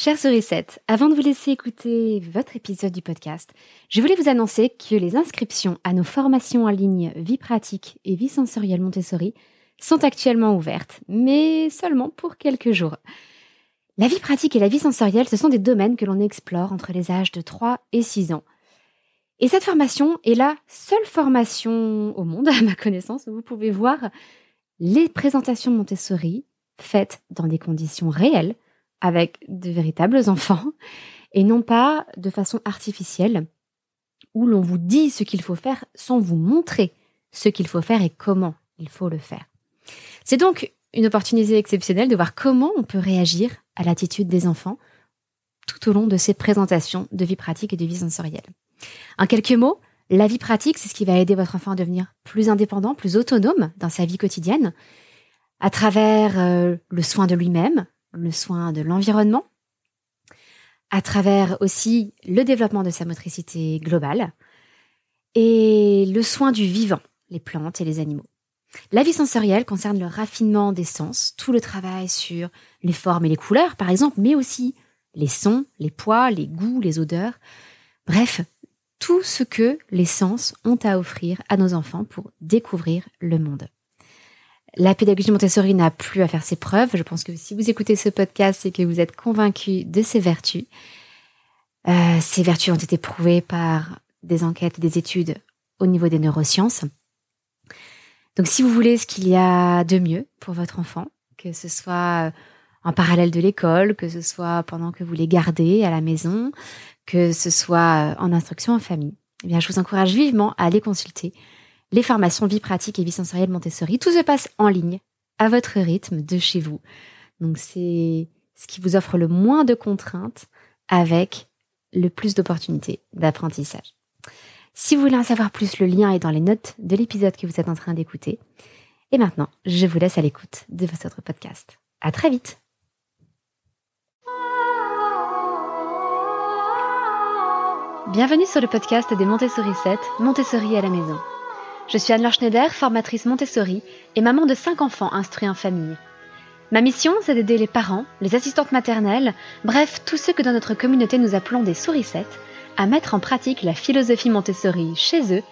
Chers sourissettes, avant de vous laisser écouter votre épisode du podcast, je voulais vous annoncer que les inscriptions à nos formations en ligne Vie pratique et Vie sensorielle Montessori sont actuellement ouvertes, mais seulement pour quelques jours. La vie pratique et la vie sensorielle, ce sont des domaines que l'on explore entre les âges de 3 et 6 ans. Et cette formation est la seule formation au monde, à ma connaissance, où vous pouvez voir les présentations Montessori faites dans des conditions réelles, avec de véritables enfants et non pas de façon artificielle où l'on vous dit ce qu'il faut faire sans vous montrer ce qu'il faut faire et comment il faut le faire. C'est donc une opportunité exceptionnelle de voir comment on peut réagir à l'attitude des enfants tout au long de ces présentations de vie pratique et de vie sensorielle. En quelques mots, la vie pratique, c'est ce qui va aider votre enfant à devenir plus indépendant, plus autonome dans sa vie quotidienne, à travers euh, le soin de lui-même, le soin de l'environnement, à travers aussi le développement de sa motricité globale et le soin du vivant, les plantes et les animaux. La vie sensorielle concerne le raffinement des sens, tout le travail sur les formes et les couleurs, par exemple, mais aussi les sons, les poids, les goûts, les odeurs, bref, tout ce que les sens ont à offrir à nos enfants pour découvrir le monde. La pédagogie Montessori n'a plus à faire ses preuves. Je pense que si vous écoutez ce podcast, c'est que vous êtes convaincu de ses vertus. Euh, ces vertus ont été prouvées par des enquêtes, des études au niveau des neurosciences. Donc si vous voulez ce qu'il y a de mieux pour votre enfant, que ce soit en parallèle de l'école, que ce soit pendant que vous les gardez à la maison, que ce soit en instruction en famille, eh bien je vous encourage vivement à aller consulter les formations vie pratique et vie sensorielle Montessori. Tout se passe en ligne, à votre rythme, de chez vous. Donc c'est ce qui vous offre le moins de contraintes avec le plus d'opportunités d'apprentissage. Si vous voulez en savoir plus, le lien est dans les notes de l'épisode que vous êtes en train d'écouter. Et maintenant, je vous laisse à l'écoute de votre podcast. À très vite! Bienvenue sur le podcast des Montessori 7, Montessori à la maison. Je suis Anne-Laure Schneider, formatrice Montessori et maman de cinq enfants instruits en famille. Ma mission, c'est d'aider les parents, les assistantes maternelles, bref, tous ceux que dans notre communauté nous appelons des sourissettes, à mettre en pratique la philosophie Montessori chez eux,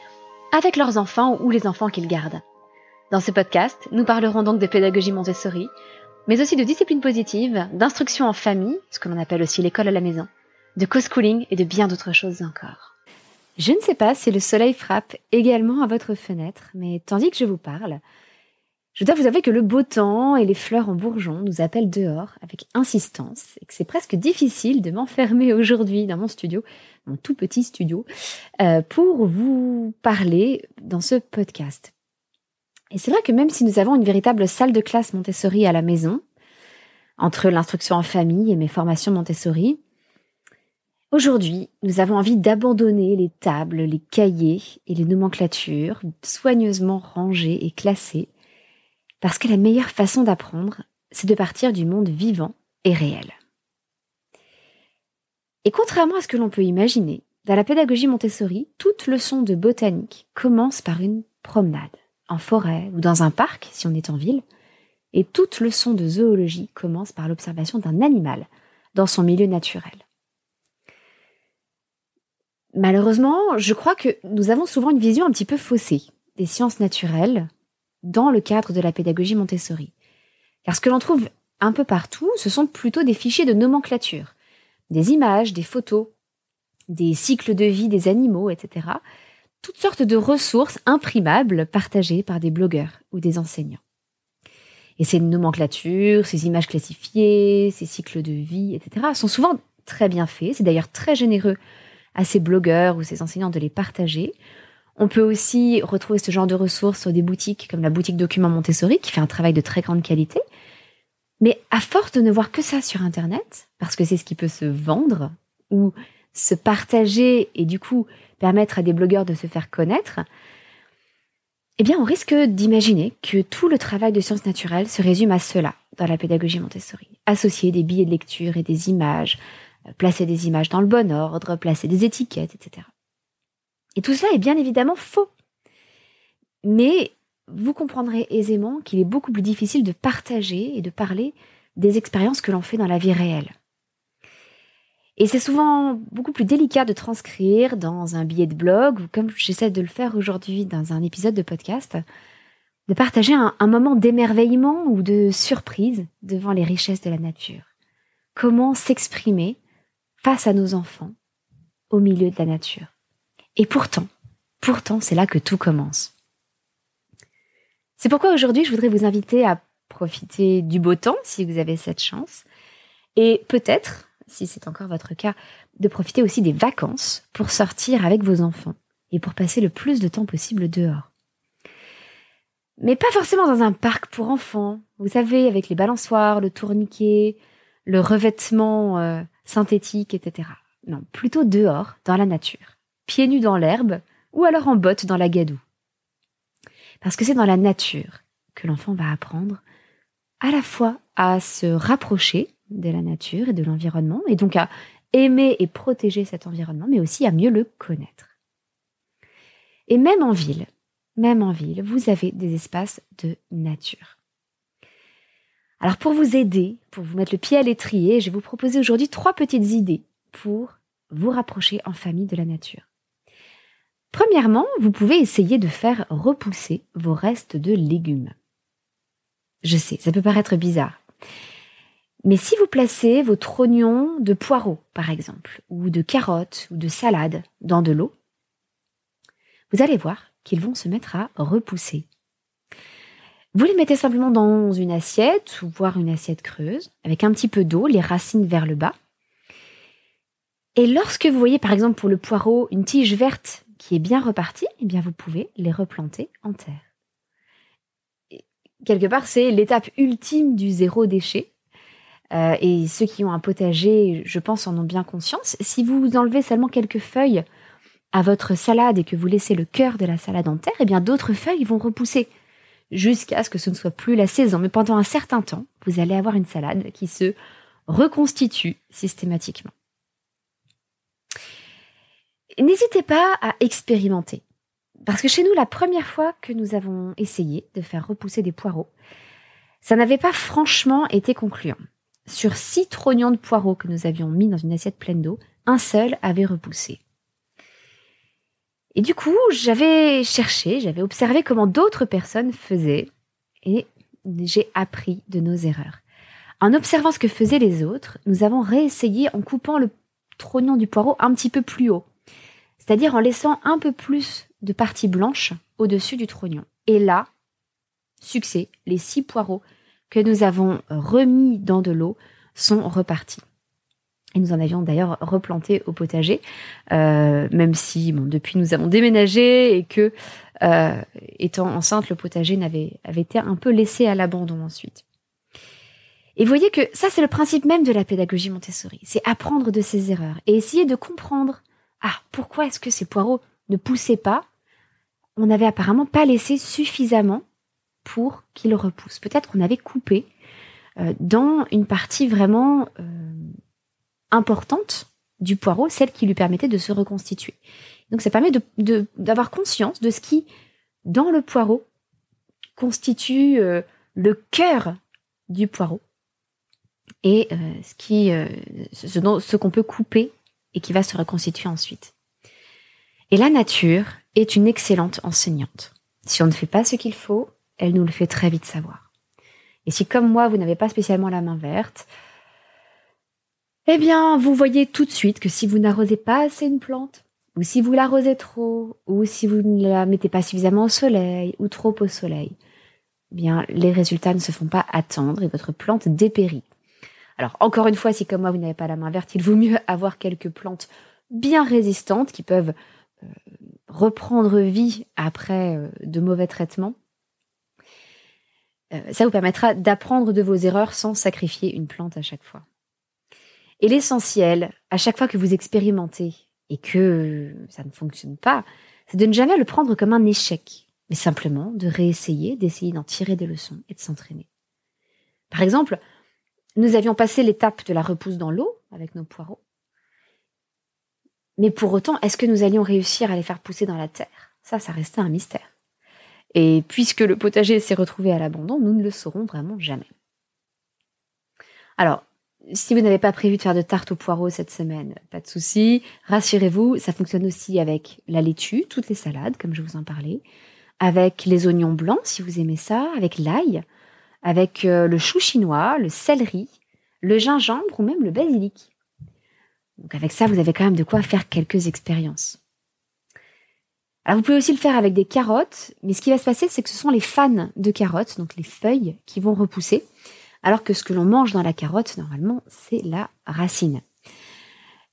avec leurs enfants ou les enfants qu'ils gardent. Dans ce podcast, nous parlerons donc de pédagogie Montessori, mais aussi de discipline positive, d'instruction en famille, ce que l'on appelle aussi l'école à la maison, de co-schooling et de bien d'autres choses encore. Je ne sais pas si le soleil frappe également à votre fenêtre, mais tandis que je vous parle, je dois vous avouer que le beau temps et les fleurs en bourgeon nous appellent dehors avec insistance et que c'est presque difficile de m'enfermer aujourd'hui dans mon studio, mon tout petit studio, euh, pour vous parler dans ce podcast. Et c'est vrai que même si nous avons une véritable salle de classe Montessori à la maison, entre l'instruction en famille et mes formations Montessori, Aujourd'hui, nous avons envie d'abandonner les tables, les cahiers et les nomenclatures soigneusement rangées et classées, parce que la meilleure façon d'apprendre, c'est de partir du monde vivant et réel. Et contrairement à ce que l'on peut imaginer, dans la pédagogie Montessori, toute leçon de botanique commence par une promenade, en forêt ou dans un parc si on est en ville, et toute leçon de zoologie commence par l'observation d'un animal dans son milieu naturel. Malheureusement, je crois que nous avons souvent une vision un petit peu faussée des sciences naturelles dans le cadre de la pédagogie Montessori. Car ce que l'on trouve un peu partout, ce sont plutôt des fichiers de nomenclature, des images, des photos, des cycles de vie des animaux, etc. Toutes sortes de ressources imprimables partagées par des blogueurs ou des enseignants. Et ces nomenclatures, ces images classifiées, ces cycles de vie, etc., sont souvent très bien faits. C'est d'ailleurs très généreux à ces blogueurs ou ces enseignants de les partager. On peut aussi retrouver ce genre de ressources sur des boutiques comme la boutique Documents Montessori qui fait un travail de très grande qualité. Mais à force de ne voir que ça sur Internet, parce que c'est ce qui peut se vendre ou se partager et du coup permettre à des blogueurs de se faire connaître, eh bien on risque d'imaginer que tout le travail de sciences naturelles se résume à cela dans la pédagogie Montessori. Associer des billets de lecture et des images, placer des images dans le bon ordre, placer des étiquettes, etc. Et tout cela est bien évidemment faux. Mais vous comprendrez aisément qu'il est beaucoup plus difficile de partager et de parler des expériences que l'on fait dans la vie réelle. Et c'est souvent beaucoup plus délicat de transcrire dans un billet de blog ou comme j'essaie de le faire aujourd'hui dans un épisode de podcast, de partager un, moment d'émerveillement ou de surprise devant les richesses de la nature. Comment s'exprimer face à nos enfants au milieu de la nature. Et pourtant, pourtant, c'est là que tout commence. C'est pourquoi aujourd'hui, je voudrais vous inviter à profiter du beau temps si vous avez cette chance. Et peut-être, si c'est encore votre cas, de profiter aussi des vacances pour sortir avec vos enfants et pour passer le plus de temps possible dehors. Mais pas forcément dans un parc pour enfants, vous savez, avec les balançoires, le tourniquet, le revêtement euh, synthétique, etc. Non, plutôt dehors, dans la nature, pieds nus dans l'herbe, ou alors en bottes dans la gadoue. Parce que c'est dans la nature que l'enfant va apprendre à la fois à se rapprocher de la nature et de l'environnement, et donc à aimer et protéger cet environnement, mais aussi à mieux le connaître. Et même en ville, même en ville, vous avez des espaces de nature. Alors pour vous aider, pour vous mettre le pied à l'étrier, je vais vous proposer aujourd'hui trois petites idées pour vous rapprocher en famille de la nature. Premièrement, vous pouvez essayer de faire repousser vos restes de légumes. Je sais, ça peut paraître bizarre, mais si vous placez vos trognons de poireaux, par exemple, ou de carottes, ou de salades dans de l'eau, vous allez voir qu'ils vont se mettre à repousser. Vous les mettez simplement dans une assiette, voire une assiette creuse, avec un petit peu d'eau, les racines vers le bas. Et lorsque vous voyez, par exemple, pour le poireau, une tige verte qui est bien repartie, eh bien, vous pouvez les replanter en terre. quelque part, c'est l'étape ultime du zéro déchet euh, et ceux qui ont un potager, je pense, en ont bien conscience. Si vous enlevez seulement quelques feuilles à votre salade et que vous laissez le cœur de la salade en terre, eh bien d'autres feuilles vont repousser jusqu'à ce que ce ne soit plus la saison. Mais pendant un certain temps, vous allez avoir une salade qui se reconstitue systématiquement. N'hésitez pas à expérimenter. Parce que chez nous, la première fois que nous avons essayé de faire repousser des poireaux, ça n'avait pas franchement été concluant. Sur six trognons de poireaux que nous avions mis dans une assiette pleine d'eau, un seul avait repoussé. Et du coup, j'avais cherché, j'avais observé comment d'autres personnes faisaient et j'ai appris de nos erreurs. En observant ce que faisaient les autres, nous avons réessayé en coupant le trognon du poireau un petit peu plus haut, c'est-à-dire en laissant un peu plus de partie blanche au-dessus du trognon. Et là, succès, les six poireaux que nous avons remis dans de l'eau sont repartis. Et nous en avions d'ailleurs replanté au potager, euh, même si bon, depuis nous avons déménagé et que, euh, étant enceinte, le potager n'avait avait été un peu laissé à l'abandon ensuite. Et vous voyez que ça, c'est le principe même de la pédagogie Montessori. C'est apprendre de ses erreurs et essayer de comprendre, ah, pourquoi est-ce que ces poireaux ne poussaient pas? On n'avait apparemment pas laissé suffisamment pour qu'il repousse. Peut-être qu'on avait coupé euh, dans une partie vraiment importante du poireau, celle qui lui permettait de se reconstituer. Donc ça permet d'avoir conscience de ce qui, dans le poireau, constitue euh, le cœur du poireau et ce qui, ce, ce qu'on peut couper et qui va se reconstituer ensuite. Et la nature est une excellente enseignante. Si on ne fait pas ce qu'il faut, elle nous le fait très vite savoir. Et si comme moi, vous n'avez pas spécialement la main verte, eh bien, vous voyez tout de suite que si vous n'arrosez pas assez une plante, ou si vous l'arrosez trop, ou si vous ne la mettez pas suffisamment au soleil, ou trop au soleil, eh bien, les résultats ne se font pas attendre et votre plante dépérit. Alors, encore une fois, si comme moi, vous n'avez pas la main verte, il vaut mieux avoir quelques plantes bien résistantes qui peuvent euh, reprendre vie après euh, de mauvais traitements euh, ça vous permettra d'apprendre de vos erreurs sans sacrifier une plante à chaque fois. Et l'essentiel, à chaque fois que vous expérimentez et que ça ne fonctionne pas, c'est de ne jamais le prendre comme un échec, mais simplement de réessayer, d'essayer d'en tirer des leçons et de s'entraîner. Par exemple, nous avions passé l'étape de la repousse dans l'eau avec nos poireaux. Mais pour autant, est-ce que nous allions réussir à les faire pousser dans la terre? Ça, ça restait un mystère. Et puisque le potager s'est retrouvé à l'abandon, nous ne le saurons vraiment jamais. Alors, si vous n'avez pas prévu de faire de tarte aux poireaux cette semaine, pas de souci. Rassurez-vous, ça fonctionne aussi avec la laitue, toutes les salades, comme je vous en parlais, avec les oignons blancs, si vous aimez ça, avec l'ail, avec euh, le chou chinois, le céleri, le gingembre ou même le basilic. Donc avec ça, vous avez quand même de quoi faire quelques expériences. Alors vous pouvez aussi le faire avec des carottes, mais ce qui va se passer, c'est que ce sont les fans de carottes, donc les feuilles, qui vont repousser alors que ce que l'on mange dans la carotte, normalement, c'est la racine.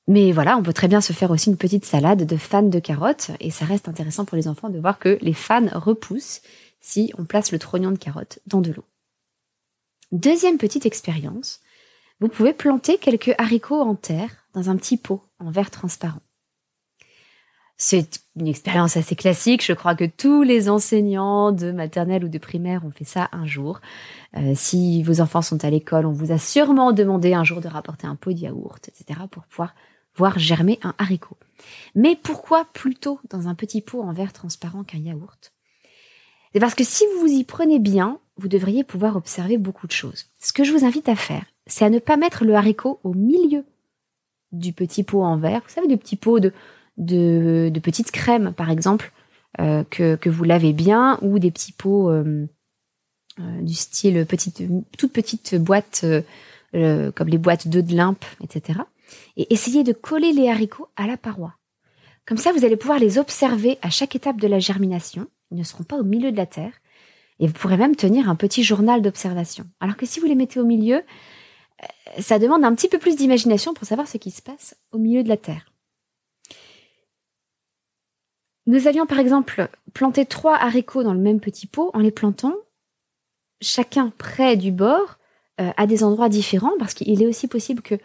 Mais voilà, on peut très bien se faire aussi une petite salade de fans de carottes, et ça reste intéressant pour les enfants de voir que les fans repoussent si on place le trognon de carotte dans de l'eau. Deuxième petite expérience, vous pouvez planter quelques haricots en terre dans un petit pot en verre transparent. C'est une expérience assez classique. Je crois que tous les enseignants de maternelle ou de primaire ont fait ça un jour. Euh, si vos enfants sont à l'école, on vous a sûrement demandé un jour de rapporter un pot de yaourt, etc., pour pouvoir voir germer un haricot. Mais pourquoi plutôt dans un petit pot en verre transparent qu'un yaourt? C'est parce que si vous vous y prenez bien, vous devriez pouvoir observer beaucoup de choses. Ce que je vous invite à faire, c'est à ne pas mettre le haricot au milieu du petit pot en verre. Vous savez, des petits pots de de, de petites crèmes, par exemple, euh, que, que, vous lavez bien, ou des petits pots euh, euh, du style petite, toute petite boîte, comme les boîtes d'œufs de limpe, etc. Et essayez de coller les haricots à la paroi. Comme ça, vous allez pouvoir les observer à chaque étape de la germination. Ils ne seront pas au milieu de la terre. Et vous pourrez même tenir un petit journal d'observation. Alors que si vous les mettez au milieu, ça demande un petit peu plus d'imagination pour savoir ce qui se passe au milieu de la terre. Nous avions par exemple planté trois haricots dans le même petit pot en les plantant chacun près du bord euh, à des endroits différents parce qu'il est aussi possible que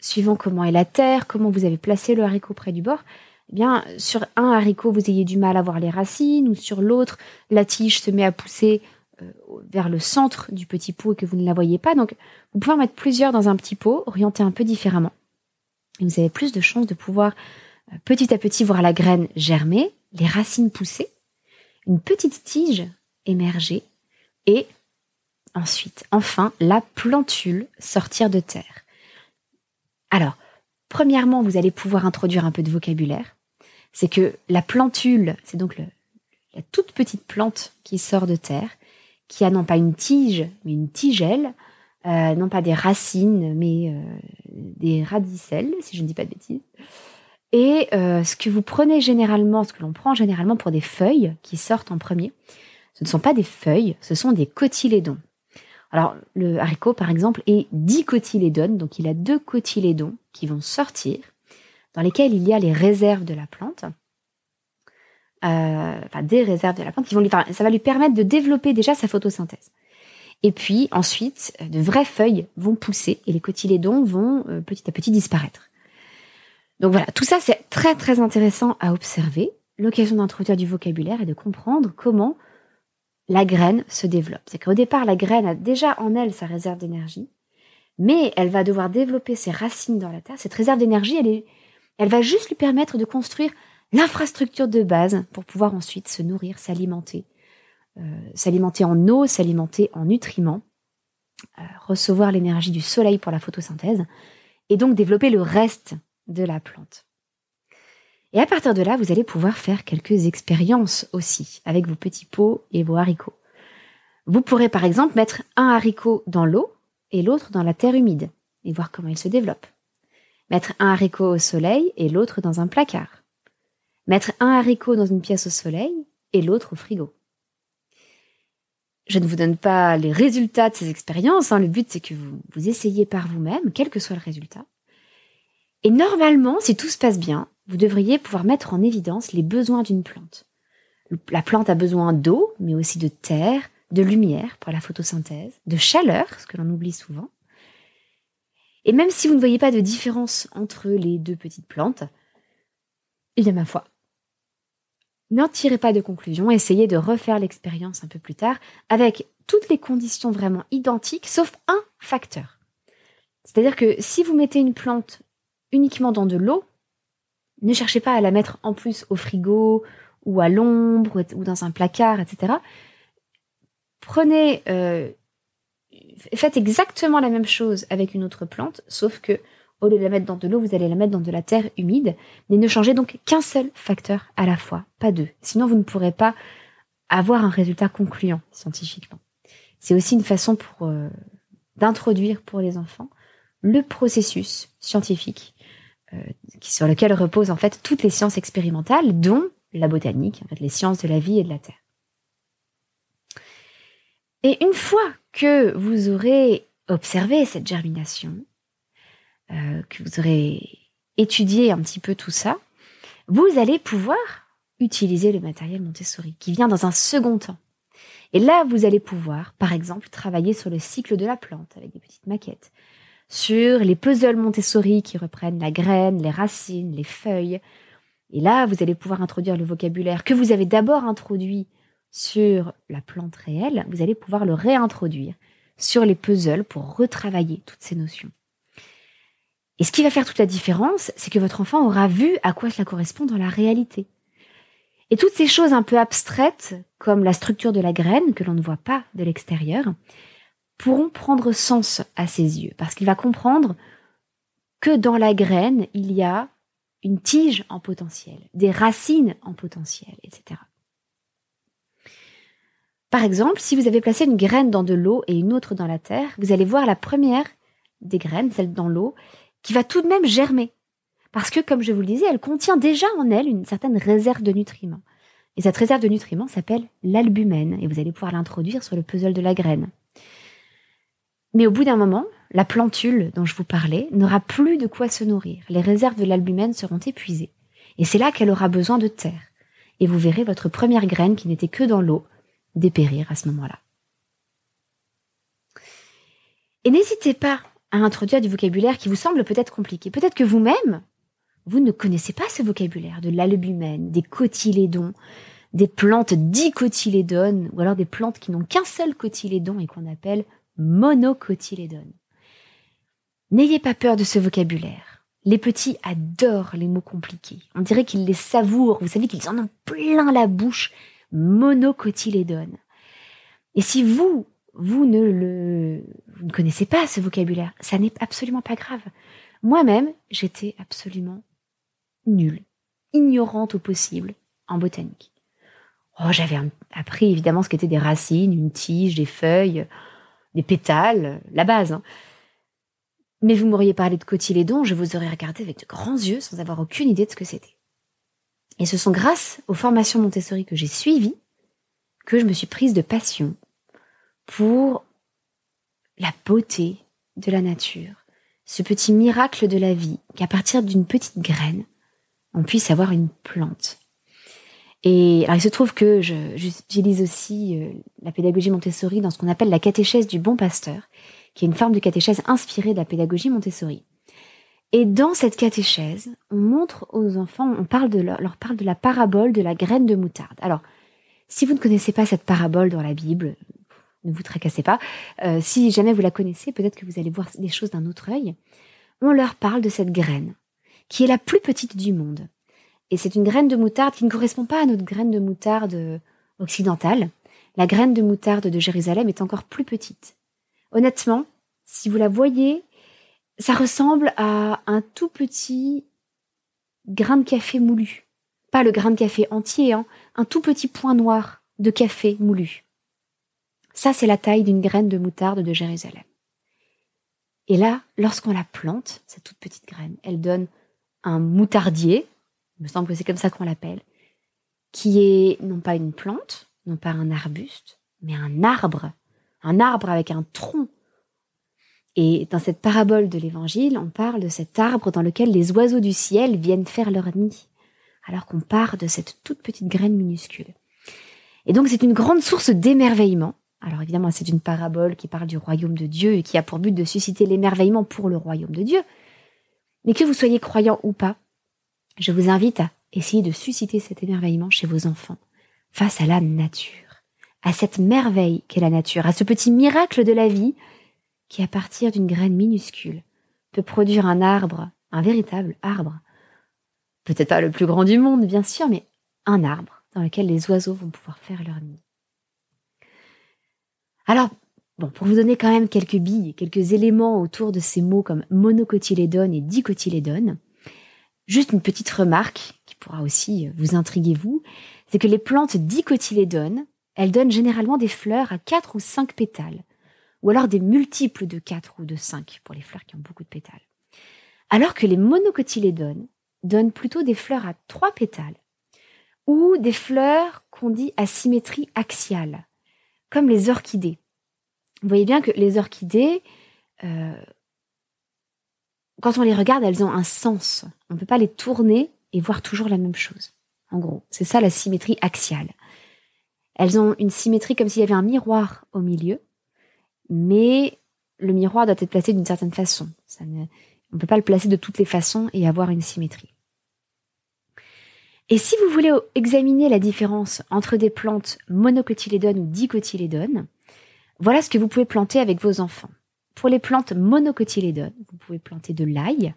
suivant comment est la terre, comment vous avez placé le haricot près du bord, eh bien sur un haricot vous ayez du mal à voir les racines ou sur l'autre la tige se met à pousser euh, vers le centre du petit pot et que vous ne la voyez pas. Donc vous pouvez en mettre plusieurs dans un petit pot, orienté un peu différemment. Et vous avez plus de chances de pouvoir petit à petit voir la graine germer, les racines pousser, une petite tige émerger et ensuite, enfin, la plantule sortir de terre. Alors, premièrement, vous allez pouvoir introduire un peu de vocabulaire. C'est que la plantule, c'est donc la toute petite plante qui sort de terre, qui a non pas une tige, mais une tigelle, euh, non pas des racines, mais euh, des radicelles, si je ne dis pas de bêtises. Et euh, ce que vous prenez généralement, ce que l'on prend généralement pour des feuilles qui sortent en premier, ce ne sont pas des feuilles, ce sont des cotylédons. Alors, le haricot, par exemple, est dicotylédone, donc il a deux cotylédons qui vont sortir, dans lesquels il y a les réserves de la plante, euh, enfin des réserves de la plante, qui vont lui, ça va lui permettre de développer déjà sa photosynthèse. Et puis ensuite, de vraies feuilles vont pousser et les cotylédons vont euh, petit à petit disparaître. Donc voilà, tout ça c'est très très intéressant à observer, l'occasion d'introduire du vocabulaire et de comprendre comment la graine se développe. C'est qu'au départ, la graine a déjà en elle sa réserve d'énergie, mais elle va devoir développer ses racines dans la terre. Cette réserve d'énergie, elle, va juste lui permettre de construire l'infrastructure de base pour pouvoir ensuite se nourrir, s'alimenter, euh, s'alimenter en eau, s'alimenter en nutriments, euh, recevoir l'énergie du soleil pour la photosynthèse, et donc développer le reste de la plante. Et à partir de là, vous allez pouvoir faire quelques expériences aussi avec vos petits pots et vos haricots. Vous pourrez par exemple mettre un haricot dans l'eau et l'autre dans la terre humide et voir comment il se développe. Mettre un haricot au soleil et l'autre dans un placard. Mettre un haricot dans une pièce au soleil et l'autre au frigo. Je ne vous donne pas les résultats de ces expériences. Hein. Le but, c'est que vous, vous par vous-même, quel que soit le résultat. Et normalement, si tout se passe bien, vous devriez pouvoir mettre en évidence les besoins d'une plante. La plante a besoin d'eau, mais aussi de terre, de lumière pour la photosynthèse, de chaleur, ce que l'on oublie souvent. Et même si vous ne voyez pas de différence entre les deux petites plantes, y a ma foi. N'en tirez pas de conclusion, essayez de refaire l'expérience un peu plus tard avec toutes les conditions vraiment identiques, sauf un facteur. C'est-à-dire que si vous mettez une plante uniquement dans de l'eau, ne cherchez pas à la mettre en plus au frigo ou à l'ombre ou dans un placard, etc. Prenez euh, faites exactement la même chose avec une autre plante, sauf que au lieu de la mettre dans de l'eau, vous allez la mettre dans de la terre humide, mais ne changez donc qu'un seul facteur à la fois, pas deux. Sinon, vous ne pourrez pas avoir un résultat concluant scientifiquement. C'est aussi une façon pour euh, d'introduire pour les enfants le processus scientifique sur lequel reposent en fait toutes les sciences expérimentales, dont la botanique, les sciences de la vie et de la terre. Et une fois que vous aurez observé cette germination, euh, que vous aurez étudié un petit peu tout ça, vous allez pouvoir utiliser le matériel Montessori, qui vient dans un second temps. Et là, vous allez pouvoir, par exemple, travailler sur le cycle de la plante avec des petites maquettes, sur les puzzles Montessori qui reprennent la graine, les racines, les feuilles. Et là, vous allez pouvoir introduire le vocabulaire que vous avez d'abord introduit sur la plante réelle, vous allez pouvoir le réintroduire sur les puzzles pour retravailler toutes ces notions. Et ce qui va faire toute la différence, c'est que votre enfant aura vu à quoi cela correspond dans la réalité. Et toutes ces choses un peu abstraites, comme la structure de la graine que l'on ne voit pas de l'extérieur, pourront prendre sens à ses yeux, parce qu'il va comprendre que dans la graine, il y a une tige en potentiel, des racines en potentiel, etc. Par exemple, si vous avez placé une graine dans de l'eau et une autre dans la terre, vous allez voir la première des graines, celle dans l'eau, qui va tout de même germer. Parce que, comme je vous le disais, elle contient déjà en elle une certaine réserve de nutriments. Et cette réserve de nutriments s'appelle l'albumène, et vous allez pouvoir l'introduire sur le puzzle de la graine. Mais au bout d'un moment, la plantule dont je vous parlais n'aura plus de quoi se nourrir. Les réserves de l'albumène seront épuisées. Et c'est là qu'elle aura besoin de terre. Et vous verrez votre première graine qui n'était que dans l'eau dépérir à ce moment-là. Et n'hésitez pas à introduire du vocabulaire qui vous semble peut-être compliqué. Peut-être que vous-même, vous ne connaissez pas ce vocabulaire de l'albumène, des cotylédons, des plantes dicotylédones, ou alors des plantes qui n'ont qu'un seul cotylédon et qu'on appelle monocotylédones. N'ayez pas peur de ce vocabulaire. Les petits adorent les mots compliqués. On dirait qu'ils les savourent. Vous savez qu'ils en ont plein la bouche monocotylédone. Et si vous, vous ne le, connaissez pas ce vocabulaire, ça n'est absolument pas grave. Moi-même, j'étais absolument nulle, ignorante au possible en botanique. Oh, j'avais appris évidemment ce qu'étaient des racines, une tige, des feuilles, des pétales, la base. Hein. Mais vous m'auriez parlé de cotylédon, je vous aurais regardé avec de grands yeux sans avoir aucune idée de ce que c'était. Et ce sont grâce aux formations Montessori que j'ai suivies que je me suis prise de passion pour la beauté de la nature, ce petit miracle de la vie, qu'à partir d'une petite graine, on puisse avoir une plante. Et alors il se trouve que j'utilise aussi euh, la pédagogie Montessori dans ce qu'on appelle la catéchèse du bon pasteur, qui est une forme de catéchèse inspirée de la pédagogie Montessori. Et dans cette catéchèse, on montre aux enfants, on parle de leur, parle de la parabole de la graine de moutarde. Alors, si vous ne connaissez pas cette parabole dans la Bible, ne vous tracassez pas. Euh, si jamais vous la connaissez, peut-être que vous allez voir les choses d'un autre œil. On leur parle de cette graine, qui est la plus petite du monde. Et c'est une graine de moutarde qui ne correspond pas à notre graine de moutarde occidentale. La graine de moutarde de Jérusalem est encore plus petite. Honnêtement, si vous la voyez ça ressemble à un tout petit grain de café moulu. Pas le grain de café entier, hein, un tout petit point noir de café moulu. Ça, c'est la taille d'une graine de moutarde de Jérusalem. Et là, lorsqu'on la plante, cette toute petite graine, elle donne un moutardier, il me semble que c'est comme ça qu'on l'appelle, qui est non pas une plante, non pas un arbuste, mais un arbre. Un arbre avec un tronc et dans cette parabole de l'Évangile, on parle de cet arbre dans lequel les oiseaux du ciel viennent faire leur nid, alors qu'on part de cette toute petite graine minuscule. Et donc c'est une grande source d'émerveillement. Alors évidemment, c'est une parabole qui parle du royaume de Dieu et qui a pour but de susciter l'émerveillement pour le royaume de Dieu. Mais que vous soyez croyant ou pas, je vous invite à essayer de susciter cet émerveillement chez vos enfants face à la nature, à cette merveille qu'est la nature, à ce petit miracle de la vie qui, à partir d'une graine minuscule, peut produire un arbre, un véritable arbre. Peut-être pas le plus grand du monde, bien sûr, mais un arbre dans lequel les oiseaux vont pouvoir faire leur nid. Alors, Bon, pour vous donner quand même quelques billes, quelques éléments autour de ces mots comme monocotylédone et dicotylédone, juste une petite remarque qui pourra aussi vous intriguer vous, c'est que les plantes dicotylédones, elles donnent généralement des fleurs à 4 ou 5 pétales, ou alors des multiples de 4 ou de 5 pour les fleurs qui ont beaucoup de pétales. Alors que les monocotylédones donnent plutôt des fleurs à 3 pétales, ou des fleurs qu'on dit à symétrie axiale, comme les orchidées. Vous voyez bien que les orchidées, euh, quand on les regarde, elles ont un sens. On ne peut pas les tourner et voir toujours la même chose. En gros, c'est ça la symétrie axiale. Elles ont une symétrie comme s'il y avait un miroir au milieu, mais le miroir doit être placé d'une certaine façon. on ne peut pas le placer de toutes les façons et avoir une symétrie. Et si vous voulez examiner la différence entre des plantes monocotylédones ou dicotylédones, voilà ce que vous pouvez planter avec vos enfants. Pour les plantes monocotylédones, vous pouvez planter de l'ail,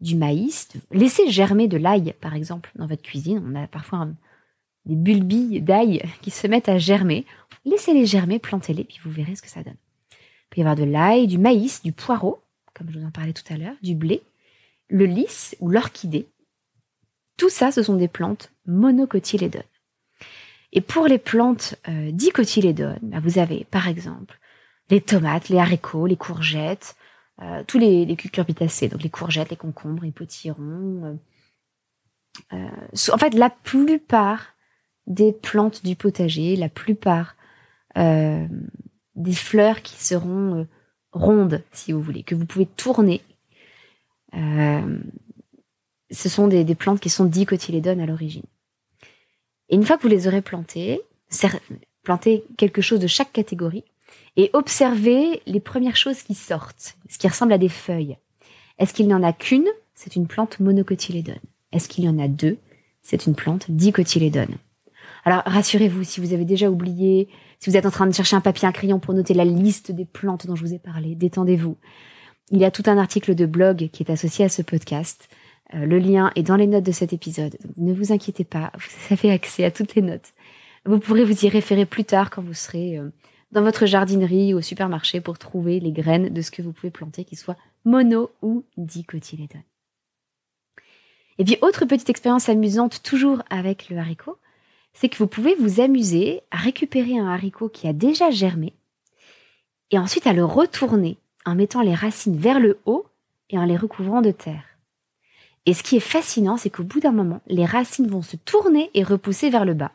du maïs, laissez germer de l'ail par exemple dans votre cuisine. On a parfois des bulbilles d'ail qui se mettent à germer. Laissez-les germer, plantez-les, puis vous verrez ce que ça donne. Il peut y avoir de l'ail, du maïs, du poireau, comme je vous en parlais tout à l'heure, du blé, le lys ou l'orchidée. Tout ça, ce sont des plantes monocotylédones. Et pour les plantes euh, dicotylédones, bah, vous avez par exemple les tomates, les haricots, les courgettes, euh, tous les, les, cucurbitacées, donc les courgettes, les concombres, les potirons. Euh, euh, en fait, la plupart des plantes du potager, la plupart des fleurs qui seront rondes, si vous voulez, que vous pouvez tourner, ce sont des, des plantes qui sont dicotylédones à l'origine. Et une fois que vous les aurez plantées, plantez quelque chose de chaque catégorie et observez les premières choses qui sortent, ce qui ressemble à des feuilles. Est-ce qu'il n'y en a qu'une? C'est une plante monocotylédone. Est-ce qu'il y en a deux? C'est une plante dicotylédone. Alors rassurez-vous, si vous avez déjà oublié, si vous êtes en train de chercher un papier, un crayon pour noter la liste des plantes dont je vous ai parlé, détendez-vous. Il y a tout un article de blog qui est associé à ce podcast. Euh, le lien est dans les notes de cet épisode. ne vous inquiétez pas, vous avez accès à toutes les notes. Vous pourrez vous y référer plus tard quand vous serez euh, dans votre jardinerie ou au supermarché pour trouver les graines de ce que vous pouvez planter, qu'ils soient mono ou dicotylédones. Et puis, autre petite expérience amusante, toujours avec le haricot, c'est que vous pouvez vous amuser à récupérer un haricot qui a déjà germé et ensuite à le retourner en mettant les racines vers le haut et en les recouvrant de terre. Et ce qui est fascinant, c'est qu'au bout d'un moment, les racines vont se tourner et repousser vers le bas.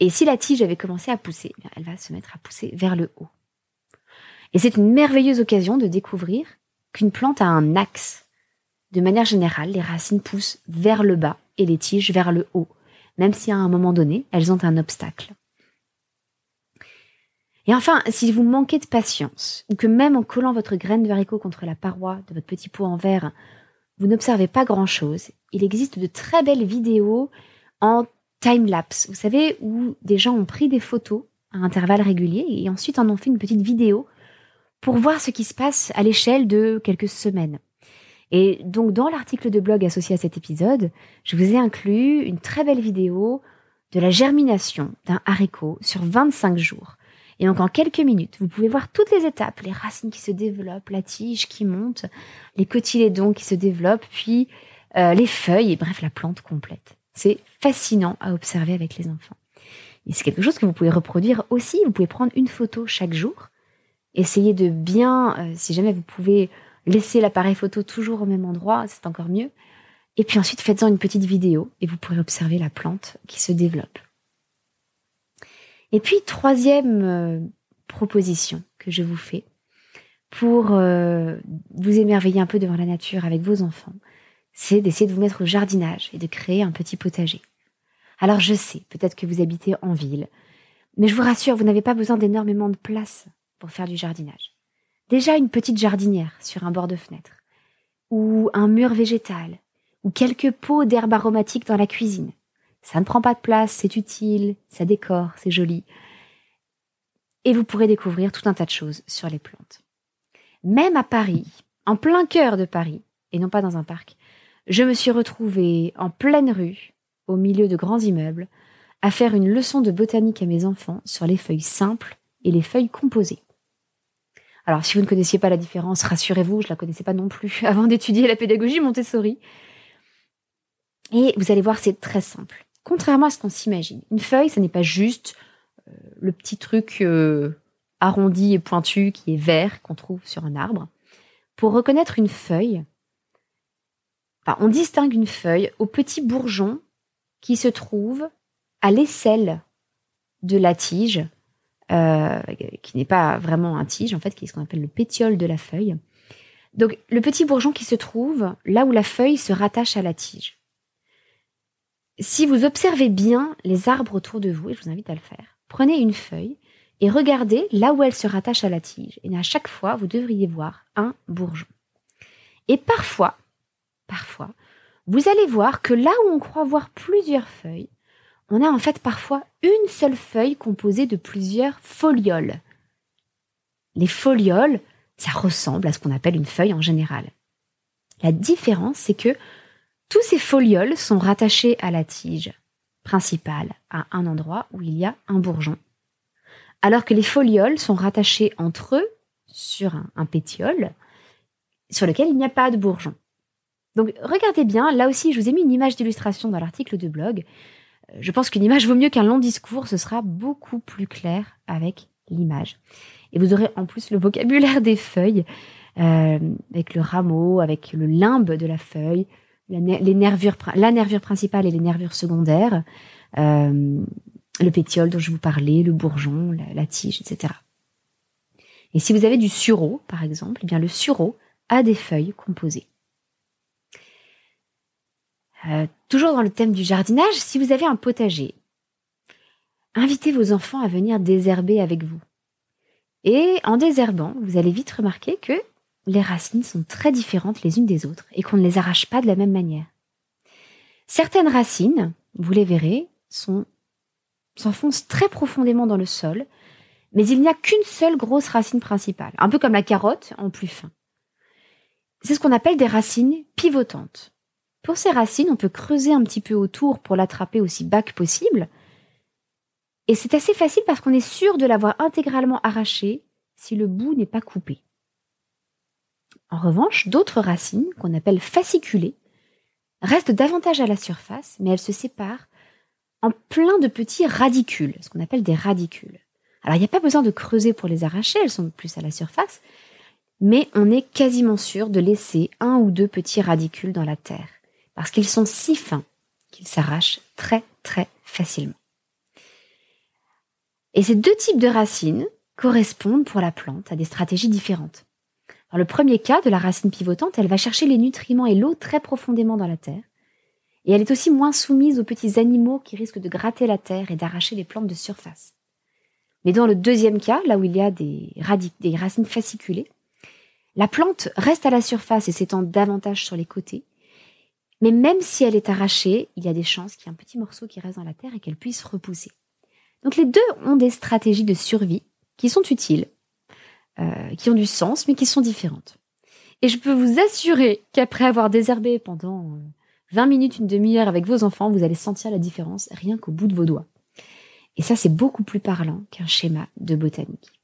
Et si la tige avait commencé à pousser, eh elle va se mettre à pousser vers le haut. Et c'est une merveilleuse occasion de découvrir qu'une plante a un axe. De manière générale, les racines poussent vers le bas et les tiges vers le haut, même si à un moment donné, elles ont un obstacle. Et enfin, si vous manquez de patience, ou que même en collant votre graine de haricot contre la paroi de votre petit pot en verre, vous n'observez pas grand-chose, il existe de très belles vidéos en time-lapse, vous savez, où des gens ont pris des photos à intervalles réguliers et ensuite en ont fait une petite vidéo pour voir ce qui se passe à l'échelle de quelques semaines. Et donc dans l'article de blog associé à cet épisode, je vous ai inclus une très belle vidéo de la germination d'un haricot sur 25 jours et donc en quelques minutes, vous pouvez voir toutes les étapes, les racines qui se développent, la tige qui monte, les cotylédons qui se développent, puis euh, les feuilles et bref la plante complète. C'est fascinant à observer avec les enfants. Et c'est quelque chose que vous pouvez reproduire aussi. Vous pouvez prendre une photo chaque jour. Essayez de bien, euh, si jamais vous pouvez laisser l'appareil photo toujours au même endroit, c'est encore mieux. Et puis ensuite, faites-en une petite vidéo et vous pourrez observer la plante qui se développe. Et puis, troisième euh, proposition que je vous fais pour euh, vous émerveiller un peu devant la nature avec vos enfants, c'est d'essayer de vous mettre au jardinage et de créer un petit potager. Alors je sais, peut-être que vous habitez en ville, mais je vous rassure, vous n'avez pas besoin d'énormément de place pour faire du jardinage. Déjà une petite jardinière sur un bord de fenêtre, ou un mur végétal, ou quelques pots d'herbes aromatiques dans la cuisine. Ça ne prend pas de place, c'est utile, ça décore, c'est joli. Et vous pourrez découvrir tout un tas de choses sur les plantes. Même à Paris, en plein cœur de Paris, et non pas dans un parc, je me suis retrouvée en pleine rue, au milieu de grands immeubles, à faire une leçon de botanique à mes enfants sur les feuilles simples et les feuilles composées. Alors, si vous ne connaissiez pas la différence, rassurez-vous, je ne la connaissais pas non plus avant d'étudier la pédagogie Montessori. Et vous allez voir, c'est très simple. Contrairement à ce qu'on s'imagine, une feuille, ce n'est pas juste euh, le petit truc euh, arrondi et pointu qui est vert qu'on trouve sur un arbre. Pour reconnaître une feuille, on distingue une feuille au petit bourgeon qui se trouve à l'aisselle de la tige, euh, qui n'est pas vraiment un tige, en fait, qui est ce qu'on appelle le pétiole de la feuille. Donc, le petit bourgeon qui se trouve là où la feuille se rattache à la tige. Si vous observez bien les arbres autour de vous, et je vous invite à le faire, prenez une feuille et regardez là où elle se rattache à la tige. Et à chaque fois, vous devriez voir un bourgeon. Et parfois, parfois, vous allez voir que là où on croit voir plusieurs feuilles, on a en fait parfois une seule feuille composée de plusieurs folioles. Les folioles, ça ressemble à ce qu'on appelle une feuille en général. La différence, c'est que tous ces folioles sont rattachés à la tige principale, à un endroit où il y a un bourgeon, alors que les folioles sont rattachés entre eux sur un, un pétiole sur lequel il n'y a pas de bourgeon. Donc regardez bien, là aussi je vous ai mis une image d'illustration dans l'article de blog. Je pense qu'une image vaut mieux qu'un long discours, ce sera beaucoup plus clair avec l'image. Et vous aurez en plus le vocabulaire des feuilles, euh, avec le rameau, avec le limbe de la feuille, la, les nervures, la nervure principale et les nervures secondaires, euh, le pétiole dont je vous parlais, le bourgeon, la, la, tige, etc. Et si vous avez du sureau, par exemple, eh bien le sureau a des feuilles composées. Euh, toujours dans le thème du jardinage, si vous avez un potager, invitez vos enfants à venir désherber avec vous. Et en désherbant, vous allez vite remarquer que les racines sont très différentes les unes des autres et qu'on ne les arrache pas de la même manière. Certaines racines, vous les verrez, s'enfoncent très profondément dans le sol, mais il n'y a qu'une seule grosse racine principale, un peu comme la carotte en plus fin. C'est ce qu'on appelle des racines pivotantes. Pour ces racines, on peut creuser un petit peu autour pour l'attraper aussi bas que possible. Et c'est assez facile parce qu'on est sûr de l'avoir intégralement arraché si le bout n'est pas coupé. En revanche, d'autres racines, qu'on appelle fasciculées, restent davantage à la surface, mais elles se séparent en plein de petits radicules, ce qu'on appelle des radicules. Alors il n'y a pas besoin de creuser pour les arracher, elles sont plus à la surface, mais on est quasiment sûr de laisser un ou deux petits radicules dans la terre parce qu'ils sont si fins qu'ils s'arrachent très très facilement. Et ces deux types de racines correspondent pour la plante à des stratégies différentes. Dans le premier cas de la racine pivotante, elle va chercher les nutriments et l'eau très profondément dans la terre. Et elle est aussi moins soumise aux petits animaux qui risquent de gratter la terre et d'arracher les plantes de surface. Mais dans le deuxième cas, là où il y a des, des racines fasciculées, la plante reste à la surface et s'étend davantage sur les côtés, mais même si elle est arrachée, il y a des chances qu'il y ait un petit morceau qui reste dans la terre et qu'elle puisse repousser. Donc les deux ont des stratégies de survie qui sont utiles, euh, qui ont du sens, mais qui sont différentes. Et je peux vous assurer qu'après avoir désherbé pendant 20 euh, minutes, une demi-heure avec vos enfants, vous allez sentir la différence rien qu'au bout de vos doigts. Et ça, c'est beaucoup plus parlant qu'un schéma de botanique.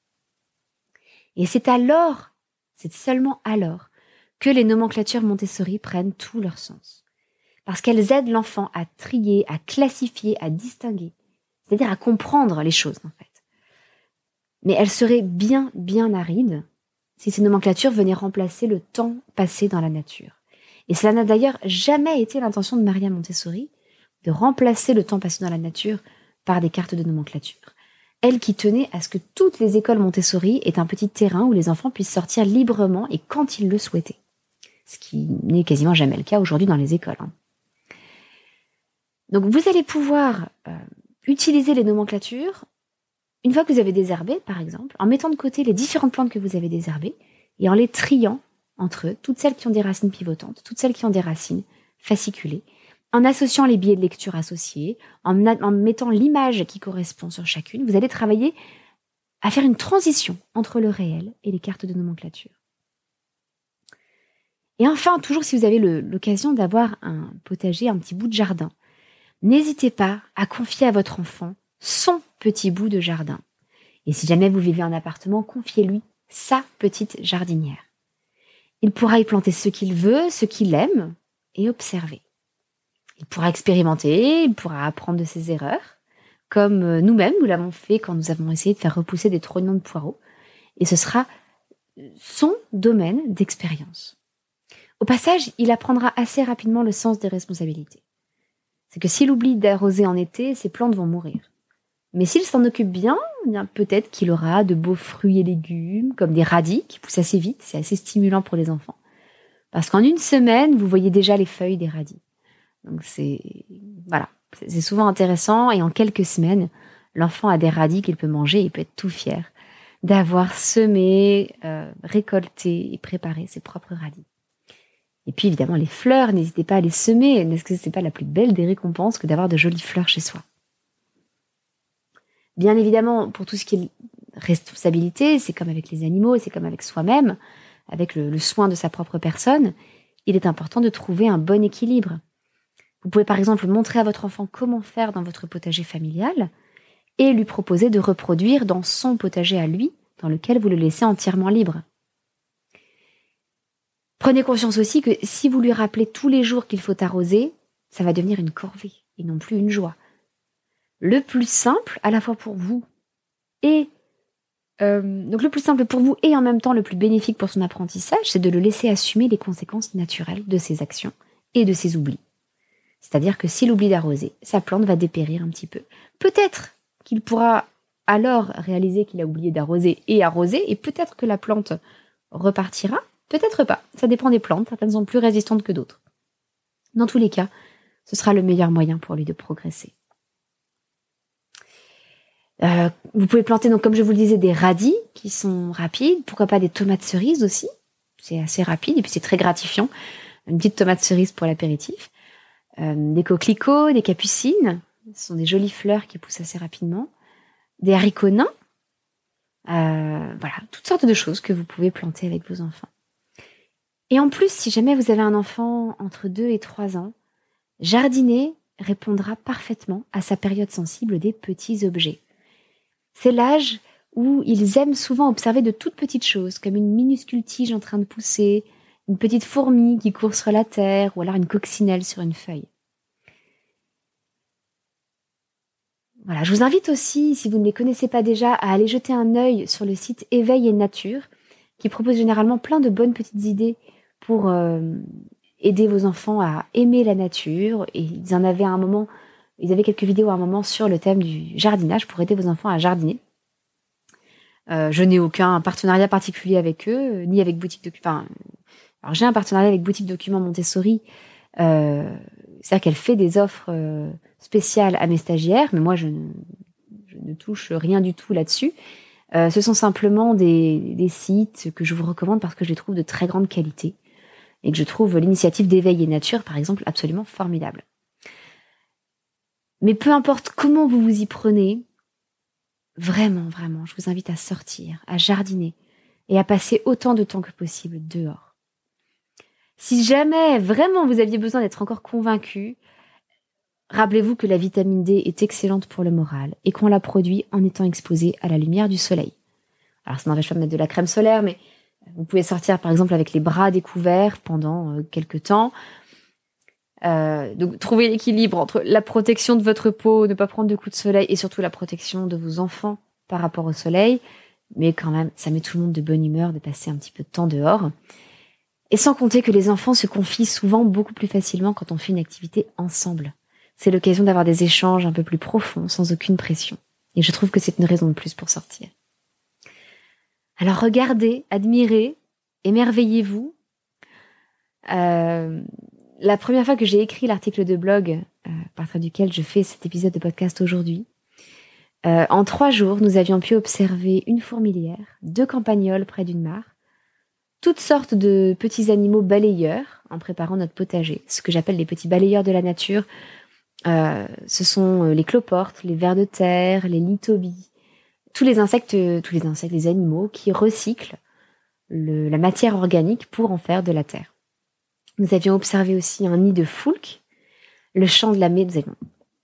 Et c'est alors, c'est seulement alors, que les nomenclatures Montessori prennent tout leur sens parce qu'elles aident l'enfant à trier, à classifier, à distinguer, c'est-à-dire à comprendre les choses en fait. Mais elles seraient bien, bien arides si ces nomenclatures venaient remplacer le temps passé dans la nature. Et cela n'a d'ailleurs jamais été l'intention de Maria Montessori de remplacer le temps passé dans la nature par des cartes de nomenclature. Elle qui tenait à ce que toutes les écoles Montessori aient un petit terrain où les enfants puissent sortir librement et quand ils le souhaitaient. Ce qui n'est quasiment jamais le cas aujourd'hui dans les écoles. Hein. Donc vous allez pouvoir euh, utiliser les nomenclatures une fois que vous avez désherbé, par exemple, en mettant de côté les différentes plantes que vous avez désherbées et en les triant entre eux, toutes celles qui ont des racines pivotantes, toutes celles qui ont des racines fasciculées, en associant les biais de lecture associés, en mettant l'image qui correspond sur chacune, vous allez travailler à faire une transition entre le réel et les cartes de nomenclature. Et enfin, toujours si vous avez l'occasion d'avoir un potager, un petit bout de jardin, n'hésitez pas à confier à votre enfant son petit bout de jardin. Et si jamais vous vivez en appartement, confiez-lui sa petite jardinière. Il pourra y planter ce qu'il veut, ce qu'il aime, et observer. Il pourra expérimenter, il pourra apprendre de ses erreurs, comme euh, nous-mêmes nous l'avons fait quand nous avons essayé de faire repousser des trognons de poireaux. Et ce sera son domaine d'expérience. Au passage, il apprendra assez rapidement le sens des responsabilités. C'est que s'il oublie d'arroser en été, ses plantes vont mourir. Mais s'il s'en occupe bien, eh bien peut-être qu'il aura de beaux fruits et légumes, comme des radis qui poussent assez vite, c'est assez stimulant pour les enfants. Parce qu'en une semaine, vous voyez déjà les feuilles des radis. Donc c'est voilà, c'est souvent intéressant et en quelques semaines, l'enfant a des radis qu'il peut manger et il peut être tout fier d'avoir semé, euh, récolté et préparé ses propres radis. Et puis évidemment les fleurs, n'hésitez pas à les semer. N'est-ce que c'est pas la plus belle des récompenses que d'avoir de jolies fleurs chez soi? Bien évidemment, pour tout ce qui est responsabilité, c'est comme avec les animaux, c'est comme avec soi-même, avec le, soin de sa propre personne, il est important de trouver un bon équilibre. Vous pouvez par exemple montrer à votre enfant comment faire dans votre potager familial et lui proposer de reproduire dans son potager à lui, dans lequel vous le laissez entièrement libre. Prenez conscience aussi que si vous lui rappelez tous les jours qu'il faut arroser, ça va devenir une corvée et non plus une joie. Le plus simple, à la fois pour vous et euh, le plus simple pour vous et en même temps le plus bénéfique pour son apprentissage, c'est de le laisser assumer les conséquences naturelles de ses actions et de ses oublis. C'est-à-dire que s'il oublie d'arroser, sa plante va dépérir un petit peu. Peut-être qu'il pourra alors réaliser qu'il a oublié d'arroser et arroser, et peut-être que la plante repartira, peut-être pas. Ça dépend des plantes, certaines sont plus résistantes que d'autres. Dans tous les cas, ce sera le meilleur moyen pour lui de progresser. Euh, vous pouvez planter, donc, comme je vous le disais, des radis qui sont rapides. Pourquoi pas des tomates cerises aussi? C'est assez rapide et puis c'est très gratifiant. Une petite tomate cerise pour l'apéritif. Euh, des coquelicots, des capucines. Ce sont des jolies fleurs qui poussent assez rapidement. Des haricots nains. Euh, voilà, toutes sortes de choses que vous pouvez planter avec vos enfants. Et en plus, si jamais vous avez un enfant entre 2 et 3 ans, jardiner répondra parfaitement à sa période sensible des petits objets. C'est l'âge où ils aiment souvent observer de toutes petites choses, comme une minuscule tige en train de pousser, une petite fourmi qui court sur la terre, ou alors une coccinelle sur une feuille. Voilà, je vous invite aussi, si vous ne les connaissez pas déjà, à aller jeter un œil sur le site Éveil et Nature, qui propose généralement plein de bonnes petites idées pour euh, aider vos enfants à aimer la nature. Et ils en avaient un moment ils avaient quelques vidéos à un moment sur le thème du jardinage pour aider vos enfants à jardiner. Euh, je n'ai aucun partenariat particulier avec eux, ni avec Boutique Documents. alors j'ai un partenariat avec Boutique Documents Montessori. Euh, C'est-à-dire qu'elle fait des offres spéciales à mes stagiaires, mais moi je ne, touche rien du tout là-dessus. Ce sont simplement des, sites que je vous recommande parce que je les trouve de très grande qualité et que je trouve l'initiative d'éveil et nature, par exemple, absolument formidable. Mais peu importe comment vous vous y prenez, vraiment, vraiment, je vous invite à sortir, à jardiner et à passer autant de temps que possible dehors. Si jamais vraiment vous aviez besoin d'être encore convaincu, rappelez-vous que la vitamine D est excellente pour le moral et qu'on la produit en étant exposé à la lumière du soleil. Alors ça n'empêche pas de mettre de la crème solaire, mais vous pouvez sortir par exemple avec les bras découverts pendant euh, quelques temps. Euh, donc trouver l'équilibre entre la protection de votre peau, ne pas prendre de coups de soleil et surtout la protection de vos enfants par rapport au soleil. Mais quand même, ça met tout le monde de bonne humeur de passer un petit peu de temps dehors. Et sans compter que les enfants se confient souvent beaucoup plus facilement quand on fait une activité ensemble. C'est l'occasion d'avoir des échanges un peu plus profonds, sans aucune pression. Et je trouve que c'est une raison de plus pour sortir. Alors regardez, admirez, émerveillez-vous. Euh, la première fois que j'ai écrit l'article de blog euh, à duquel je fais cet épisode de podcast aujourd'hui, euh, en trois jours, nous avions pu observer une fourmilière, deux campagnols près d'une mare, toutes sortes de petits animaux balayeurs en préparant notre potager, ce que j'appelle les petits balayeurs de la nature. Euh, ce sont les cloportes, les vers de terre, les lithobies, tous les insectes, tous les insectes, les animaux qui recyclent la matière organique pour en faire de la terre. Nous avions observé aussi un nid de foulques, le chant de la mésange,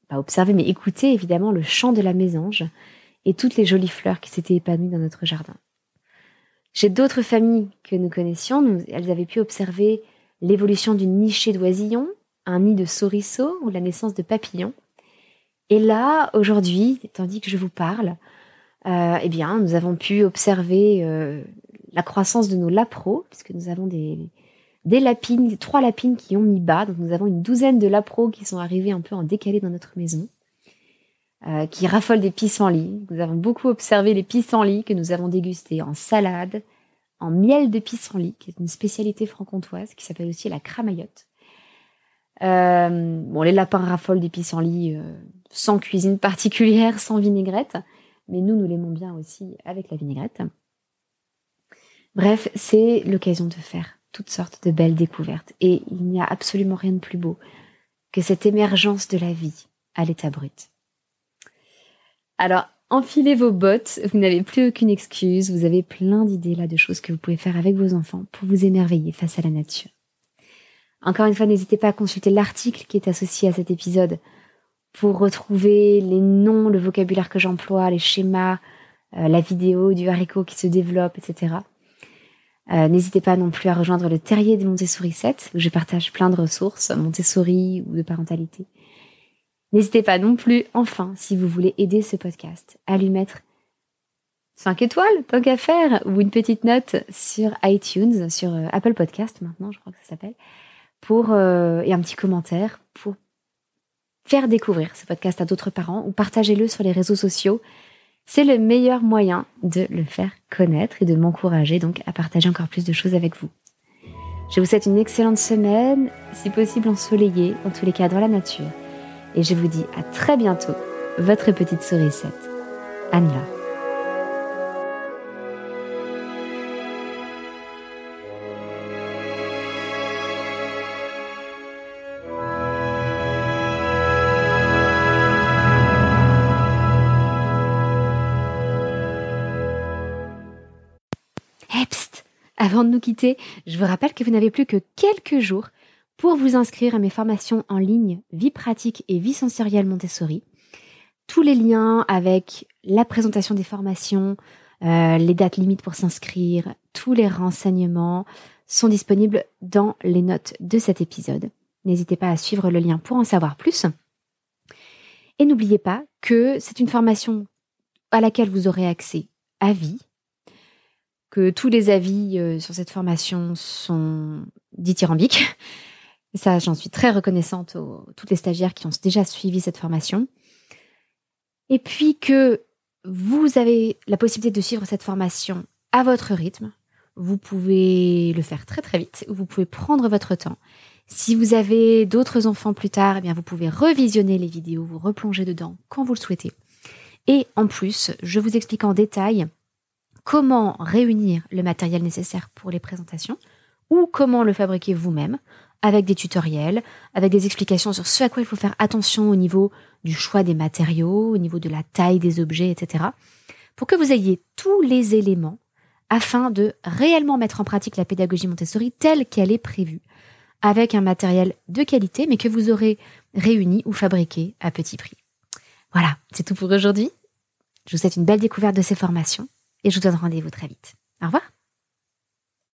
pas observé, mais écouté évidemment le chant de la mésange et toutes les jolies fleurs qui s'étaient épanouies dans notre jardin. Chez d'autres familles que nous connaissions, elles avaient pu observer l'évolution d'une nichée d'oisillons, un nid de sorisseaux ou la naissance de papillons. Et là, aujourd'hui, tandis que je vous parle, euh, eh bien, nous avons pu observer euh, la croissance de nos lapros, puisque nous avons des, lapines, trois lapines qui ont mis bas. Donc nous avons une douzaine de lapros qui sont arrivés un peu en décalé dans notre maison, euh, qui raffolent des pissenlits. Nous avons beaucoup observé les pissenlits que nous avons dégustés en salade, en miel de pissenlit, qui est une spécialité franc-comtoise, qui s'appelle aussi la cramaillotte. Bon, les lapins raffolent des pissenlits euh, sans cuisine particulière, sans vinaigrette, mais nous, nous l'aimons bien aussi avec la vinaigrette. Bref, c'est l'occasion de faire toutes sortes de belles découvertes. Et il n'y a absolument rien de plus beau que cette émergence de la vie à l'état brut. Alors, enfilez vos bottes, vous n'avez plus aucune excuse, vous avez plein d'idées là de choses que vous pouvez faire avec vos enfants pour vous émerveiller face à la nature. Encore une fois, n'hésitez pas à consulter l'article qui est associé à cet épisode pour retrouver les noms, le vocabulaire que j'emploie, les schémas, euh, la vidéo du haricot qui se développe, etc. Euh, n'hésitez pas non plus à rejoindre le terrier des Montessori 7, où je partage plein de ressources, Montessori ou de parentalité. N'hésitez pas non plus, enfin, si vous voulez aider ce podcast, à lui mettre 5 étoiles, tant qu'à faire, ou une petite note sur iTunes, sur euh, Apple Podcast maintenant, je crois que ça s'appelle, et un petit commentaire pour faire découvrir ce podcast à d'autres parents ou partagez-le sur les réseaux sociaux c'est le meilleur moyen de le faire connaître et de m'encourager donc à partager encore plus de choses avec vous. Je vous souhaite une excellente semaine, si possible ensoleillée, en tous les cas dans la nature. Et je vous dis à très bientôt, votre petite sourisette, Anne-Laure. Avant de nous quitter, je vous rappelle que vous n'avez plus que quelques jours pour vous inscrire à mes formations en ligne Vie pratique et vie sensorielle Montessori. Tous les liens avec la présentation des formations, euh, les dates limites pour s'inscrire, tous les renseignements sont disponibles dans les notes de cet épisode. N'hésitez pas à suivre le lien pour en savoir plus. Et n'oubliez pas que c'est une formation à laquelle vous aurez accès à vie, que tous les avis euh, sur cette formation sont dithyrambiques. Et ça, j'en suis très reconnaissante aux toutes les stagiaires qui ont déjà suivi cette formation. Et puis que vous avez la possibilité de suivre cette formation à votre rythme. Vous pouvez le faire très très vite, vous pouvez prendre votre temps. Si vous avez d'autres enfants plus tard, eh bien vous pouvez revisionner les vidéos, vous replonger dedans quand vous le souhaitez. Et en plus, je vous explique en détail comment réunir le matériel nécessaire pour les présentations ou comment le fabriquer vous-même avec des tutoriels, avec des explications sur ce à quoi il faut faire attention au niveau du choix des matériaux, au niveau de la taille des objets, etc. Pour que vous ayez tous les éléments afin de réellement mettre en pratique la pédagogie Montessori telle qu'elle est prévue, avec un matériel de qualité, mais que vous aurez réuni ou fabriqué à petit prix. Voilà, c'est tout pour aujourd'hui. Je vous souhaite une belle découverte de ces formations et je vous donne rendez-vous très vite. Au revoir